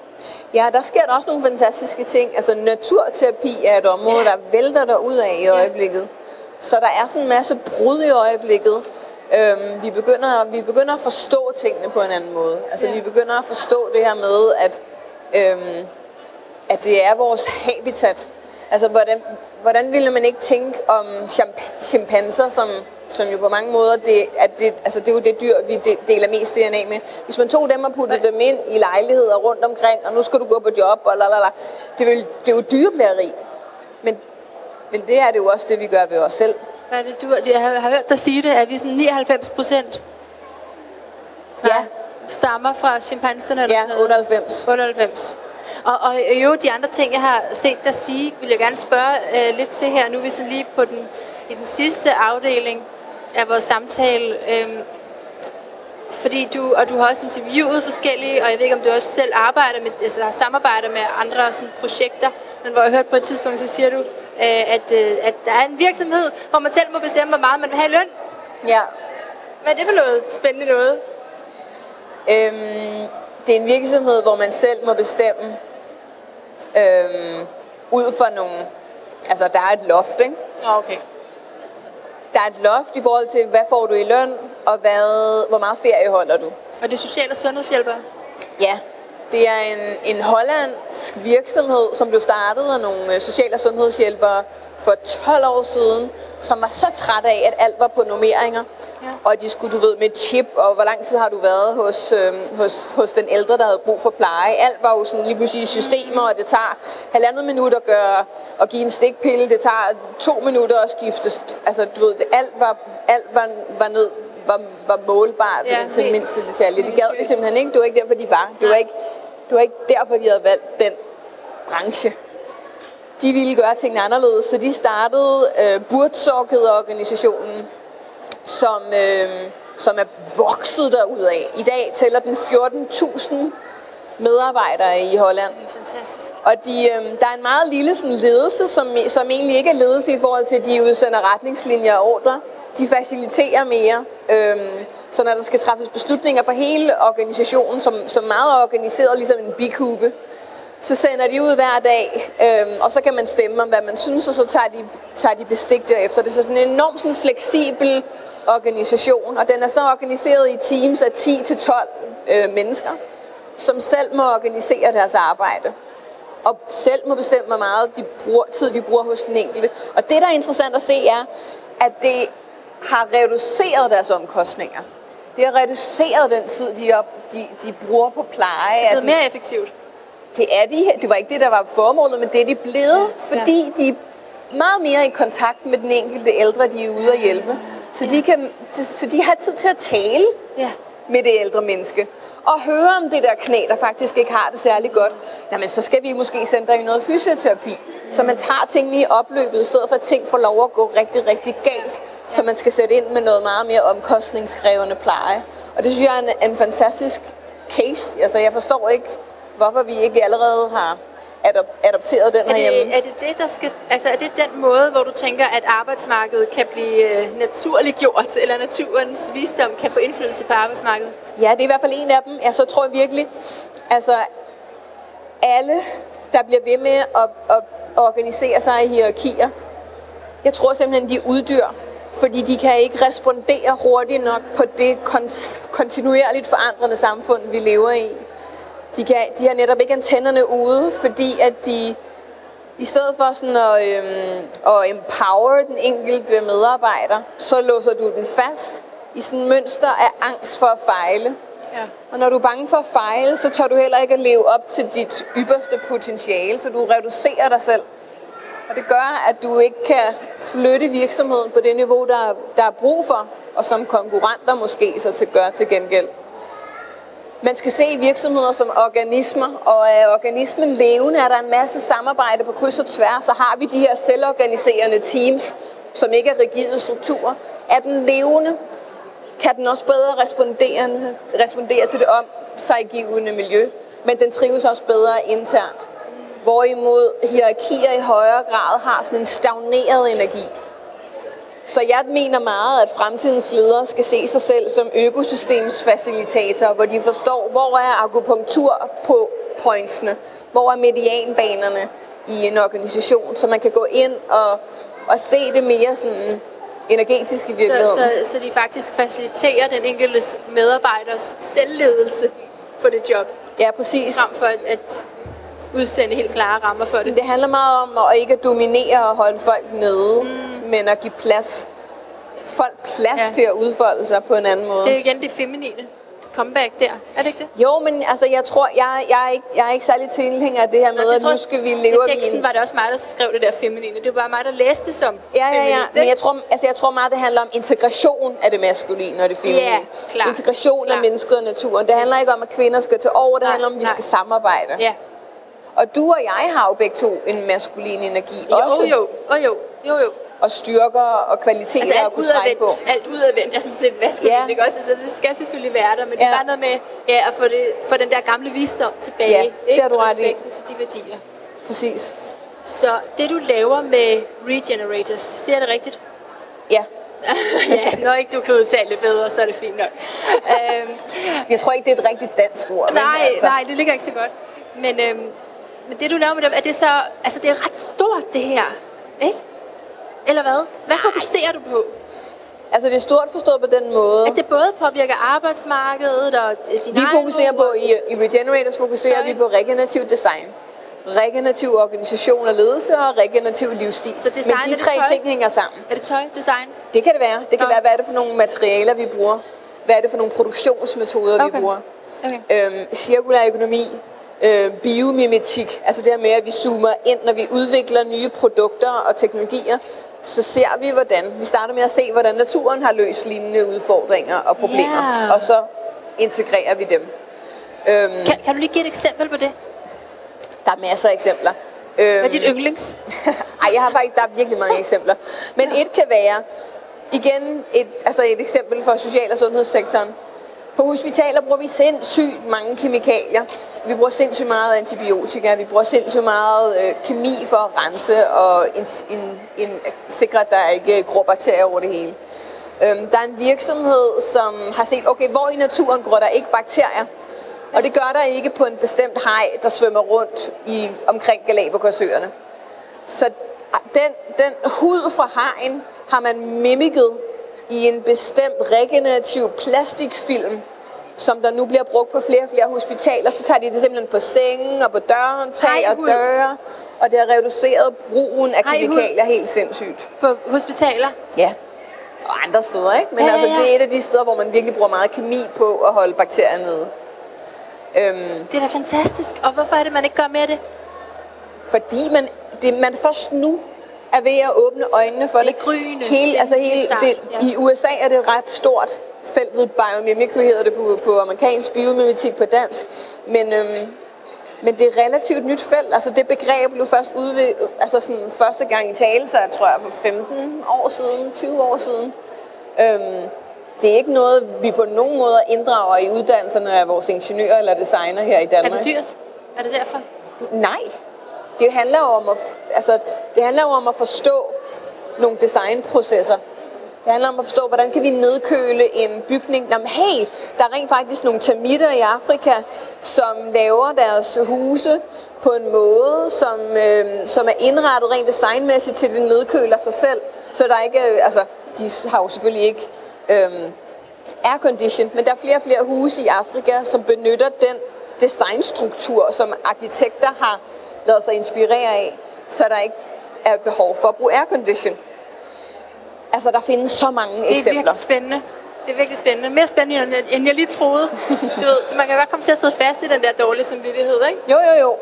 Ja, der sker der også nogle fantastiske ting. Altså naturterapi er et område, ja. der vælter der ud af i øjeblikket. Så der er sådan en masse brud i øjeblikket. Øhm, vi, begynder, vi begynder at forstå tingene på en anden måde. Altså ja. vi begynder at forstå det her med, at, øhm, at det er vores habitat. Altså hvordan, hvordan ville man ikke tænke om chimpanser, som, som jo på mange måder, det, at det, altså det er jo det dyr, vi deler mest DNA med. Hvis man tog dem og puttede dem ind i lejligheder rundt omkring, og nu skal du gå på job, og lalala, det, vil, det er jo dyreplageri. Men men det er det jo også det, vi gør ved os selv. Hvad er det, du, jeg har, har hørt dig sige det, at vi sådan 99 procent ja. stammer fra chimpanserne? Eller ja, 98. 98. Og, og jo, de andre ting, jeg har set dig sige, vil jeg gerne spørge øh, lidt til her. Nu er vi sådan lige på den, i den sidste afdeling af vores samtale. Øh, fordi du, og du har også interviewet forskellige, og jeg ved ikke, om du også selv arbejder med, altså samarbejder med andre sådan, projekter, men hvor jeg hørte på et tidspunkt, så siger du, øh, at, øh, at der er en virksomhed, hvor man selv må bestemme, hvor meget man vil have i løn. Ja. Hvad er det for noget spændende noget? Øhm, det er en virksomhed, hvor man selv må bestemme øhm, ud fra nogle... Altså, der er et loft, ikke? Okay. Der er et loft i forhold til, hvad får du i løn, og hvad, hvor meget ferie holder du. Og det er social- og sundhedshjælper? Ja, det er en, en hollandsk virksomhed, som blev startet af nogle øh, social- og sundhedshjælpere for 12 år siden, som var så træt af, at alt var på nummeringer. Ja. Og de skulle, du ved, med chip, og hvor lang tid har du været hos, øh, hos, hos den ældre, der havde brug for pleje. Alt var jo sådan lige pludselig systemer, og det tager halvandet minut at, gøre, at give en stikpille. Det tager to minutter at skifte. Altså, du ved, det, alt var, alt var, var ned var, var målbart ja, til mindste detalje. Det gad vi simpelthen ikke. Det var ikke derfor, de var. Det var ikke, det var ikke derfor, de havde valgt den branche. De ville gøre tingene anderledes, så de startede øh, Burtsorket-organisationen, som, øh, som er vokset af. I dag tæller den 14.000 medarbejdere i Holland. Det er fantastisk. Og de, øh, der er en meget lille sådan, ledelse, som, som egentlig ikke er ledelse i forhold til, at de udsender retningslinjer og ordre. De faciliterer mere. Øhm, så når der skal træffes beslutninger for hele organisationen, som, som meget er organiseret, ligesom en bikube, så sender de ud hver dag, øhm, og så kan man stemme om, hvad man synes, og så tager de, tager de bestik derefter. Det er sådan en enormt sådan fleksibel organisation, og den er så organiseret i teams af 10-12 øh, mennesker, som selv må organisere deres arbejde. Og selv må bestemme, hvor meget de bruger, tid de bruger hos den enkelte. Og det, der er interessant at se, er, at det har reduceret deres omkostninger. Det har reduceret den tid, de, op, de, de bruger på pleje. Det er mere effektivt. det er de. Det var ikke det, der var formålet, men det er de blevet, Ja, fordi de er meget mere i kontakt med den enkelte ældre, de er ude at hjælpe. Så, de kan, så de har tid til at tale Ja med det ældre menneske. Og høre om det der knæ, der faktisk ikke har det særlig godt. Jamen, så skal vi måske sende dig i noget fysioterapi. Så man tager tingene i opløbet, i stedet for at ting får lov at gå rigtig, rigtig galt. Så man skal sætte ind med noget meget mere omkostningskrævende pleje. Og det synes jeg er en, en fantastisk case. Altså, jeg forstår ikke, hvorfor vi ikke allerede har adop- adopteret den Er herhjemme. det, er det det, der skal, altså er det den måde, hvor du tænker, at arbejdsmarkedet kan blive øh, naturligt gjort, eller naturens visdom kan få indflydelse på arbejdsmarkedet? Ja, det er i hvert fald en af dem. Jeg så tror jeg virkelig, altså alle, der bliver ved med at, at organisere sig i hierarkier, jeg tror simpelthen, de uddyr, fordi de kan ikke respondere hurtigt nok på det kon- kontinuerligt forandrende samfund, vi lever i. De, kan, de har netop ikke antennerne ude, fordi at de i stedet for sådan at, øhm, at empower den enkelte medarbejder, så låser du den fast i sådan et mønster af angst for at fejle. Ja. Og når du er bange for at fejle, så tør du heller ikke at leve op til dit ypperste potentiale, så du reducerer dig selv. Og det gør, at du ikke kan flytte virksomheden på det niveau, der, der er brug for, og som konkurrenter måske så til gør til gengæld. Man skal se virksomheder som organismer, og er organismen levende, er der en masse samarbejde på kryds og tværs, så har vi de her selvorganiserende teams, som ikke er rigide strukturer. Er den levende, kan den også bedre respondere, respondere til det om sig givende miljø, men den trives også bedre internt. Hvorimod hierarkier i højere grad har sådan en stagneret energi. Så jeg mener meget, at fremtidens ledere skal se sig selv som økosystemsfacilitatorer, hvor de forstår, hvor er akupunktur på pointsene, hvor er medianbanerne i en organisation, så man kan gå ind og, og se det mere sådan energetisk i Så, virkeligheden. så, så de faktisk faciliterer den enkelte medarbejders selvledelse på det job, Ja, præcis. frem for at, at udsende helt klare rammer for det. Det handler meget om at ikke dominere og holde folk nede, mm. Men at give plads, folk plads Ja. til at udfolde sig på en anden måde. Det er igen det feminine comeback der, er det ikke det? Jo, men altså, jeg tror, jeg, jeg, er ikke, jeg er ikke særlig tilhænger af det her med, det at nu skal vi leve I teksten en... var det også mig, der skrev det der feminine. Det var bare mig, der læste det som Ja, ja, ja. feminint, Men jeg tror, altså, jeg tror meget, det handler om integration af det maskuline og det feminine. Ja, klart. Integration af Klart. mennesket og naturen. Det handler Yes. ikke om, at kvinder skal til over. Det Nej, handler om, at vi nej. skal samarbejde. Ja. Og du og jeg har jo begge to en maskulin energi Jo, også. jo, jo, jo, jo, jo. Og styrker og kvaliteter Altså at kunne trække på. alt udadvendt er sådan set maskulin, Ja. ikke også? Så det skal selvfølgelig være der, men det er Ja. bare noget med ja, at få, det, få den der gamle visdom tilbage. Ja, det har du ret i. for de værdier. Præcis. Så det du laver med Regenerators, siger jeg det rigtigt? Ja. ja, når ikke du kan udtale det bedre, så er det fint nok. øhm, Jeg tror ikke, det er et rigtigt dansk ord. men nej, altså, nej, det ligger ikke så godt. Men, øhm, men det du laver med dem, er det så, altså det er ret stort det her, ikke? Eller hvad? Hvad fokuserer du på? Altså, det er stort forstået på den måde. At det både påvirker arbejdsmarkedet og din Vi fokuserer på, i, i Regenerators fokuserer Sorry. vi på regenerativ design. Regenerativ organisation og ledelse og regenerativ livsstil. Så design, Men de tre tøj? ting hænger sammen. Er det tøj, design? Det kan det være. Det kan Nå. være, hvad er det for nogle materialer, vi bruger? Hvad er det for nogle produktionsmetoder, Okay. vi bruger? Okay. Øhm, cirkulær økonomi, øh, biomimetik, altså det her med, at vi zoomer ind, når vi udvikler nye produkter og teknologier, så ser vi, hvordan, vi starter med at se, hvordan naturen har løst lignende udfordringer og problemer, Ja. og så integrerer vi dem. Øhm, Kan, kan du lige give et eksempel på det? der er masser af eksempler. Øhm, Hvad er dit yndlings? Ej, jeg har faktisk, der er virkelig mange eksempler. Men et kan være, igen et, altså et eksempel fra social- og sundhedssektoren. På hospitaler bruger vi sindssygt mange kemikalier. Vi bruger sindssygt meget antibiotika, vi bruger sindssygt meget øh, kemi for at rense og en, en, en, sikre, at der ikke gror bakterier over det hele. Øhm, der er en virksomhed, som har set, okay, hvor i naturen gror der ikke bakterier? Og det gør der ikke på en bestemt haj, der svømmer rundt i, omkring Galapagosøerne. Så ah, den, den hud fra hajen har man mimikket i en bestemt regenerativ plastikfilm, som der nu bliver brugt på flere og flere hospitaler. Så tager de det simpelthen på sengen og på dørhåndtag og Hajhud. døre, og det har reduceret brugen af Hajhud. kemikalier helt sindssygt. På hospitaler? Ja. Og andre steder, ikke? Men Ja, ja, altså, ja. det er et af de steder, hvor man virkelig bruger meget kemi på at holde bakterier nede. Øhm, Det er da fantastisk. Og hvorfor er det, man ikke gør mere af det? fordi man, det, man først nu er ved at åbne øjnene for Det det. er gryende. Hele, er altså hele, det, ja. I USA er det ret stort feltet biomimicry hedder det på, på amerikansk biomimetik på dansk. Men, øhm, men det er relativt nyt felt. Altså det begreb blev først udvid, altså sådan første gang i tale, så tror jeg for 15 år siden, 20 år siden. Øhm, det er ikke noget, vi på nogen måde inddrager i uddannelserne af vores ingeniører eller designer her i Er Danmark. det dyrt? Er det derfor? Nej. Det handler jo om at, altså, det handler jo om at forstå nogle designprocesser. Det handler om at forstå, hvordan kan vi nedkøle en bygning. Jamen, hey, der er rent faktisk nogle termitter i Afrika, som laver deres huse på en måde, som, øh, som er indrettet rent designmæssigt til, at det nedkøler sig selv. Så der er ikke, øh, altså, de har jo selvfølgelig ikke øh, aircondition, men der er flere og flere huse i Afrika, som benytter den designstruktur, som arkitekter har lavet sig inspirere af, så der ikke er behov for at bruge aircondition. Altså, der findes så mange Det er eksempler. virkelig spændende. Det er virkelig spændende. Mere spændende, end jeg- end jeg lige troede. Du ved, man kan godt komme til at sidde fast i den der dårlige samvittighed, ikke? Jo, jo, jo.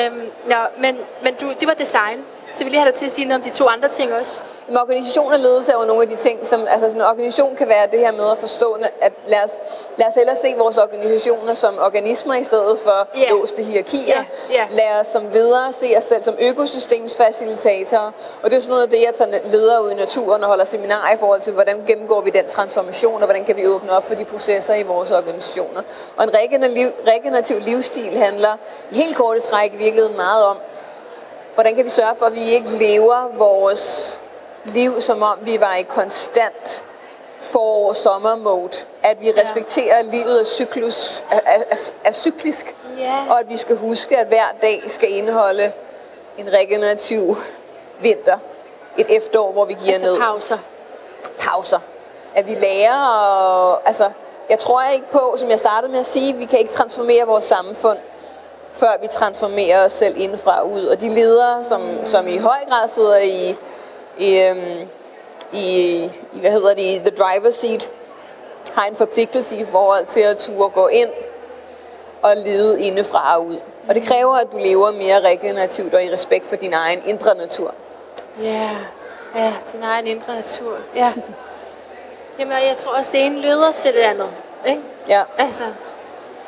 Øhm, ja, men, men du, det var design. Så vil jeg have dig til at sige noget om de to andre ting også. Men organisation og ledelse er jo nogle af de ting, som altså sådan en organisation kan være det her med at forstå, at lad os, lad os hellere se vores organisationer som organismer i stedet for Ja. låste hierarkier. Ja, ja. Lad os som ledere se os selv som økosystemsfacilitatorer. Og det er sådan noget af det, jeg tager ledere ud i naturen og holder seminarer i forhold til, hvordan gennemgår vi den transformation, og hvordan kan vi åbne op for de processer i vores organisationer. Og en regenerativ, regenerativ livsstil handler i helt korte træk i virkeligheden meget om, hvordan kan vi sørge for, at vi ikke lever vores liv, som om vi var i konstant forår sommer mode at vi respekterer livet er, cyklus, er, er, er, er cyklisk Ja. og at vi skal huske at hver dag skal indeholde en regenerativ vinter et efterår hvor vi giver Altså ned pauser. pauser. At vi lærer og, altså, jeg tror ikke på, som jeg startede med at sige, vi kan ikke transformere vores samfund, før vi transformerer os selv indefra og ud. Og de ledere, som, som i høj grad sidder i, i, øhm, i, i, hvad hedder det, i the driver's seat, har en forpligtelse i forhold til at turde gå ind og lede indefra og ud. Og det kræver, at du lever mere regenerativt og i respekt for din egen indre natur. Ja, ja, din egen indre natur. Ja. Jamen, jeg tror også, det ene leder til det andet. Ikke? Ja. Altså,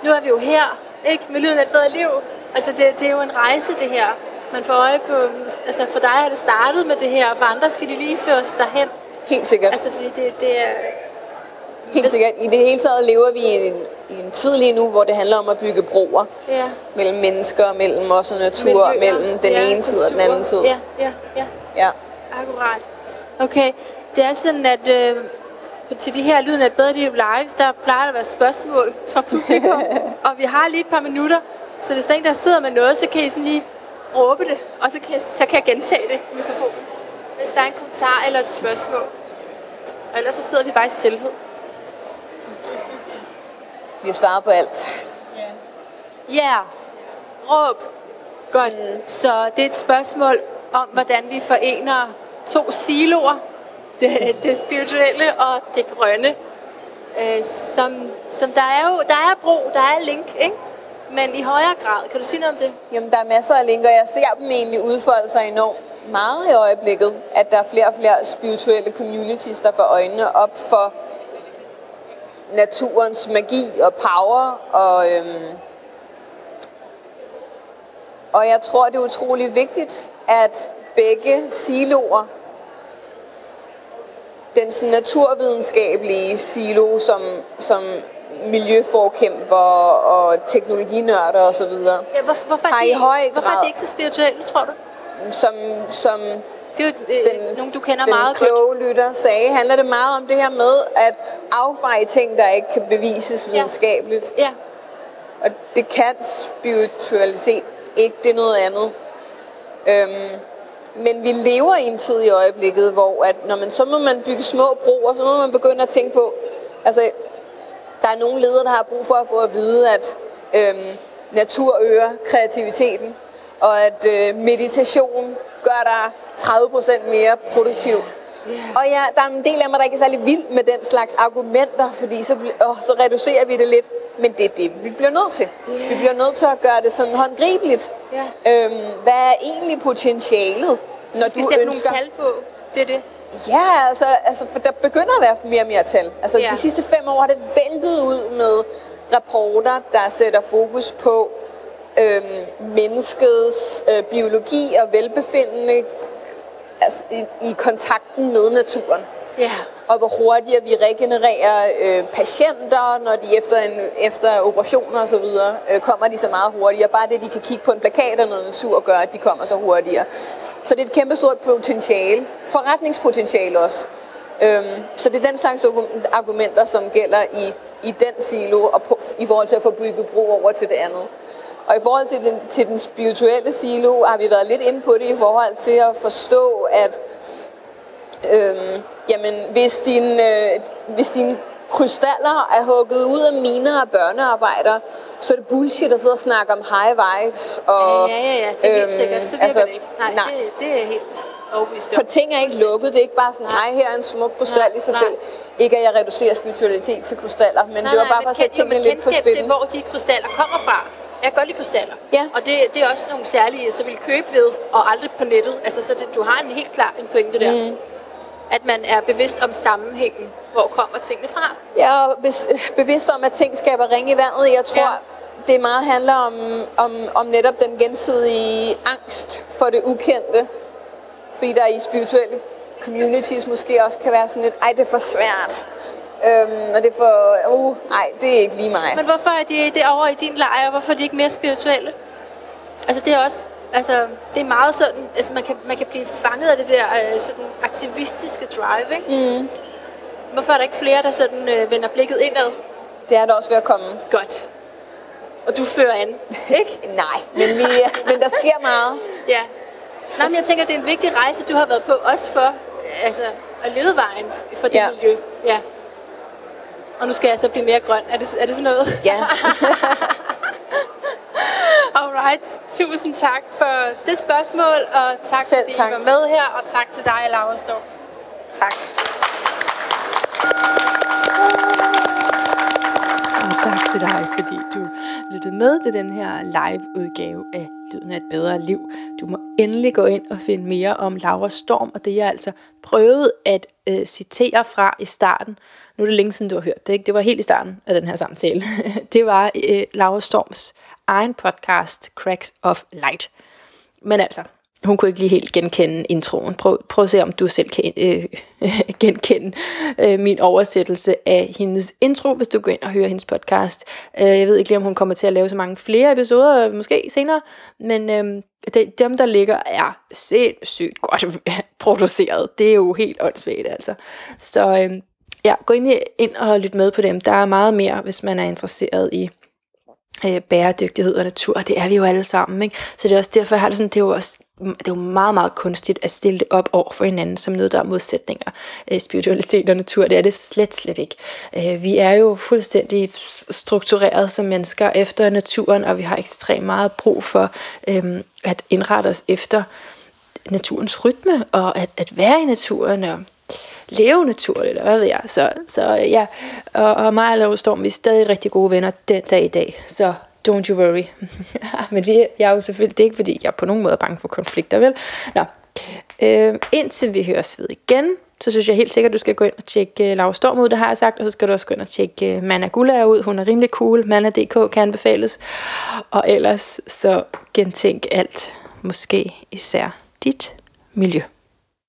nu er vi jo her, ikke? Med lyden af et bedre liv. Altså, det, det er jo en rejse, det her. Man får øje på, altså for dig er det startet med det her, og for andre skal de lige føres derhen. Helt sikkert. Altså, fordi det, det er... Helt Hvis- sikkert. I det hele taget lever vi i en, i en tid lige nu, hvor det handler om at bygge broer Ja. mellem mennesker, mellem os og natur, miljøer, mellem den ja, ene side og den anden side. Ja, ja, ja. Ja. Akkurat. Okay, det er sådan, at øh, til de her Lyden af et bedre liv live, der plejer der at være spørgsmål fra publikum, og vi har lige et par minutter, så hvis der er en, der sidder med noget, så kan I sådan lige råbe det, og så kan jeg, så kan jeg gentage det i mikrofonen, hvis der er en kommentar eller et spørgsmål. Og ellers så sidder vi bare i stillhed. Vi har svaret på alt. Ja, yeah. råb. Godt. Mm. Så det er et spørgsmål om, hvordan vi forener to siloer. Det, det spirituelle og det grønne. Øh, som, som der er jo, der er bro, der er link, ikke? Men i højere grad, kan du sige noget om det? Jamen, der er masser af linker. Jeg ser dem egentlig udfolde sig enormt meget i øjeblikket, at der er flere og flere spirituelle communities, der får øjnene op for naturens magi og power. Og, øhm, og jeg tror, det er utrolig vigtigt, at begge siloer, den sådan naturvidenskabelige silo, som, som miljøforkæmper og teknologinørder osv., Ja, hvor, hvorfor, Har er i de, høj hvorfor er grad- de ikke så spirituelle, tror du? som, som Det er jo øh, den, nogen, du kender den meget godt. kloge lytter sagde, handler det meget om det her med at affeje ting, der ikke kan bevises videnskabeligt. Ja, Og det kan spiritualitet ikke, det er noget andet. Øhm, men vi lever i en tid i øjeblikket, hvor at når man, så må man bygge små broer, så må man begynde at tænke på, altså der er nogle ledere, der har brug for at få at vide, at øhm, natur øger kreativiteten, og at øh, meditation gør dig 30% mere produktiv. Yeah. Og ja, der er en del af mig, der ikke er særlig vild med den slags argumenter, fordi så, åh, så reducerer vi det lidt. Men det er det, vi bliver nødt til. Yeah. Vi bliver nødt til at gøre det sådan håndgribeligt. Yeah. Øhm, hvad er egentlig potentialet, når du sætte ønsker... nogle tal på. Det er det. Ja, altså, altså for der begynder at være mere og mere tal. Altså yeah. de sidste fem år har det væltet ud med rapporter, der sætter fokus på øhm, menneskets øh, biologi og velbefindende altså, i, i kontakten med naturen. Ja. Og hvor hurtigere vi regenererer øh, patienter, når de efter, en, efter operationer osv. Øh, kommer de så meget hurtigere. Bare det, de kan kigge på en plakat eller noget natur, gør, at de kommer så hurtigere. Så det er et kæmpestort potentiale. Forretningspotentiale også. Øhm, så det er den slags argumenter, som gælder i, i den silo, og på, i forhold til at få bygget bro over til det andet. Og i forhold til den, til den spirituelle silo, har vi været lidt inde på det i forhold til at forstå, at øhm, jamen, hvis, din, øh, hvis dine krystaller er hugget ud af miner af børnearbejder, så er det bullshit at sidde og snakke om high vibes. Og, ja, ja, ja, det er øhm, sikkert. Så virker altså, det ikke. Nej, nej. Det, det er helt overbevist For ting er ikke lukket. Det er ikke bare sådan, nej, her er en smuk krystal i sig nej. selv. Ikke at jeg reducerer spiritualitet til krystaller, men nej, det var bare for at sætte tingene lidt på spil. til, hvor de krystaller kommer fra. Jeg kan godt lide krystaller. Ja. Og det, det er også nogle særlige, så vil købe ved, og aldrig på nettet. Altså, så det, du har en helt klar en pointe der. Mm. At man er bevidst om sammenhængen. Hvor kommer tingene fra? Ja, og bevidst om, at ting skaber ring i vandet. Jeg tror, ja. det meget handler om, om, om netop den gensidige angst for det ukendte. Fordi der i spirituelle communities måske også kan være sådan lidt, ej, det er for svært. Øhm, og det er for, uh, nej, det er ikke lige mig. Men hvorfor er de det over i din lejr? Hvorfor er de ikke mere spirituelle? Altså det er også, altså det er meget sådan, altså man kan, man kan blive fanget af det der øh, sådan aktivistiske drive, ikke? Mm. Hvorfor er der ikke flere, der sådan øh, vender blikket indad? Det er der også ved at komme. Godt. Og du fører an, ikke? Nej, men, vi, men der sker meget. Ja. Nej, men jeg tænker, det er en vigtig rejse, du har været på, også for altså, at lede vejen for det ja. miljø. Ja. Og nu skal jeg så blive mere grøn. Er det, er det sådan noget? Ja. Alright. Tusind tak for det spørgsmål, og tak Selv fordi tak. I var med her, og tak til dig, Laura Storm. Tak. Og tak til dig, fordi du lyttede med til den her live-udgave af Lyden af et bedre liv. Du må endelig gå ind og finde mere om Laura Storm, og det jeg altså prøvede at øh, citere fra i starten. Nu er det længe siden, du har hørt det, ikke? Det var helt i starten af den her samtale. det var øh, Laura Storms egen podcast, Cracks of Light. Men altså, hun kunne ikke lige helt genkende introen. Prøv, prøv at se, om du selv kan øh, genkende øh, min oversættelse af hendes intro, hvis du går ind og hører hendes podcast. Øh, jeg ved ikke lige, om hun kommer til at lave så mange flere episoder, øh, måske senere, men øh, det, dem, der ligger, er sindssygt godt produceret. Det er jo helt åndssvagt, altså. Så øh, ja, gå ind, ind og lyt med på dem. Der er meget mere, hvis man er interesseret i øh, bæredygtighed og natur, og det er vi jo alle sammen. Ikke? Så det er også derfor, jeg har det sådan, det er jo også det er jo meget, meget kunstigt at stille det op over for hinanden som noget, der er modsætninger. Øh, spiritualitet og natur, det er det slet, slet ikke. Øh, vi er jo fuldstændig struktureret som mennesker efter naturen, og vi har ekstremt meget brug for øh, at indrette os efter naturens rytme, og at, at være i naturen, og leve naturligt, eller hvad ved jeg. Så, så ja, og, og mig og Lave Storm, vi er stadig rigtig gode venner den dag i dag. Så don't you worry. Men vi, jeg er jo selvfølgelig, det er ikke fordi, jeg er på nogen måde er bange for konflikter, vel? Nå, øh, indtil vi høres ved igen, så synes jeg helt sikkert, at du skal gå ind og tjekke øh, Laura Storm ud, det har jeg sagt, og så skal du også gå ind og tjekke øh, Manna Gula ud, hun er rimelig cool, Manna.dk kan anbefales, og ellers så gentænk alt, måske især dit miljø.